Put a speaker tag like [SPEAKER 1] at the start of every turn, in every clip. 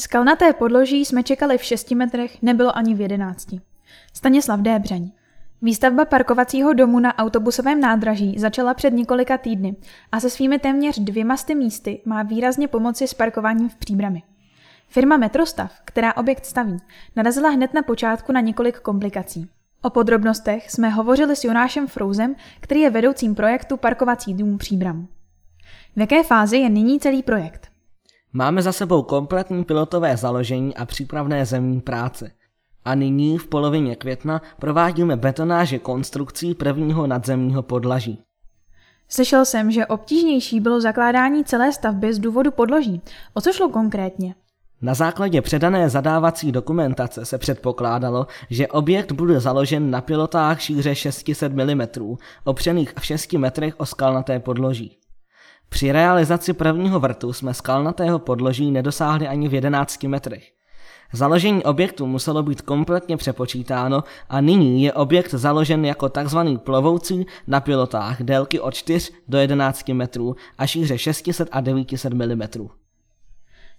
[SPEAKER 1] Skalnaté podloží jsme čekali v 6 metrech, nebylo ani v 11. Stanislav Débřeň. Výstavba parkovacího domu na autobusovém nádraží začala před několika týdny a se svými téměř dvěma sty místy má výrazně pomoci s parkováním v příbrami. Firma Metrostav, která objekt staví, narazila hned na počátku na několik komplikací. O podrobnostech jsme hovořili s Jonášem Frouzem, který je vedoucím projektu Parkovací dům Příbram. V jaké fázi je nyní celý projekt?
[SPEAKER 2] Máme za sebou kompletní pilotové založení a přípravné zemní práce. A nyní v polovině května provádíme betonáže konstrukcí prvního nadzemního podlaží.
[SPEAKER 1] Slyšel jsem, že obtížnější bylo zakládání celé stavby z důvodu podloží. O co šlo konkrétně?
[SPEAKER 2] Na základě předané zadávací dokumentace se předpokládalo, že objekt bude založen na pilotách šíře 600 mm, opřených v 6 metrech o skalnaté podloží. Při realizaci prvního vrtu jsme skalnatého podloží nedosáhli ani v 11 metrech. Založení objektu muselo být kompletně přepočítáno a nyní je objekt založen jako tzv. plovoucí na pilotách délky od 4 do 11 metrů a šíře 600 a 900 mm.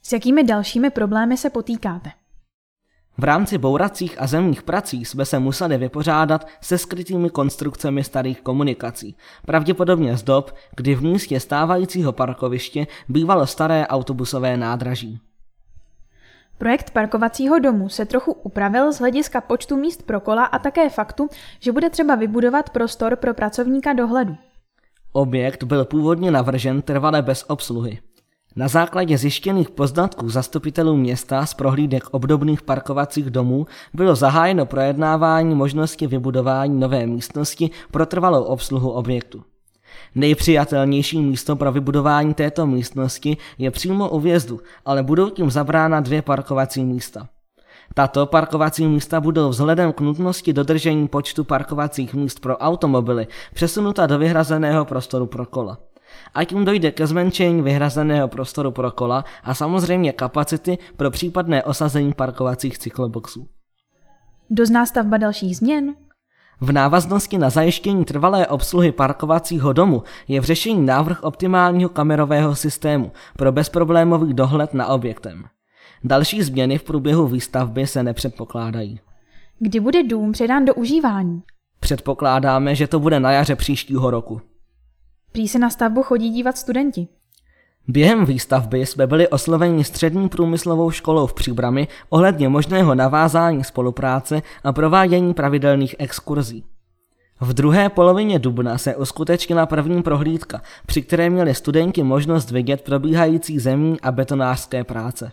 [SPEAKER 1] S jakými dalšími problémy se potýkáte?
[SPEAKER 2] V rámci bouracích a zemních prací jsme se museli vypořádat se skrytými konstrukcemi starých komunikací, pravděpodobně z dob, kdy v místě stávajícího parkoviště bývalo staré autobusové nádraží.
[SPEAKER 1] Projekt parkovacího domu se trochu upravil z hlediska počtu míst pro kola a také faktu, že bude třeba vybudovat prostor pro pracovníka dohledu.
[SPEAKER 2] Objekt byl původně navržen trvale bez obsluhy. Na základě zjištěných poznatků zastupitelů města z prohlídek obdobných parkovacích domů bylo zahájeno projednávání možnosti vybudování nové místnosti pro trvalou obsluhu objektu. Nejpřijatelnější místo pro vybudování této místnosti je přímo u vjezdu, ale budou tím zabrána dvě parkovací místa. Tato parkovací místa budou vzhledem k nutnosti dodržení počtu parkovacích míst pro automobily přesunuta do vyhrazeného prostoru pro kola a tím dojde ke zmenšení vyhrazeného prostoru pro kola a samozřejmě kapacity pro případné osazení parkovacích cykloboxů.
[SPEAKER 1] Dozná stavba dalších změn?
[SPEAKER 2] V návaznosti na zajištění trvalé obsluhy parkovacího domu je v řešení návrh optimálního kamerového systému pro bezproblémový dohled na objektem. Další změny v průběhu výstavby se nepředpokládají.
[SPEAKER 1] Kdy bude dům předán do užívání?
[SPEAKER 2] Předpokládáme, že to bude na jaře příštího roku.
[SPEAKER 1] Prý se na stavbu chodí dívat studenti.
[SPEAKER 2] Během výstavby jsme byli osloveni střední průmyslovou školou v Příbrami ohledně možného navázání spolupráce a provádění pravidelných exkurzí. V druhé polovině dubna se uskutečnila první prohlídka, při které měli studenti možnost vidět probíhající zemní a betonářské práce.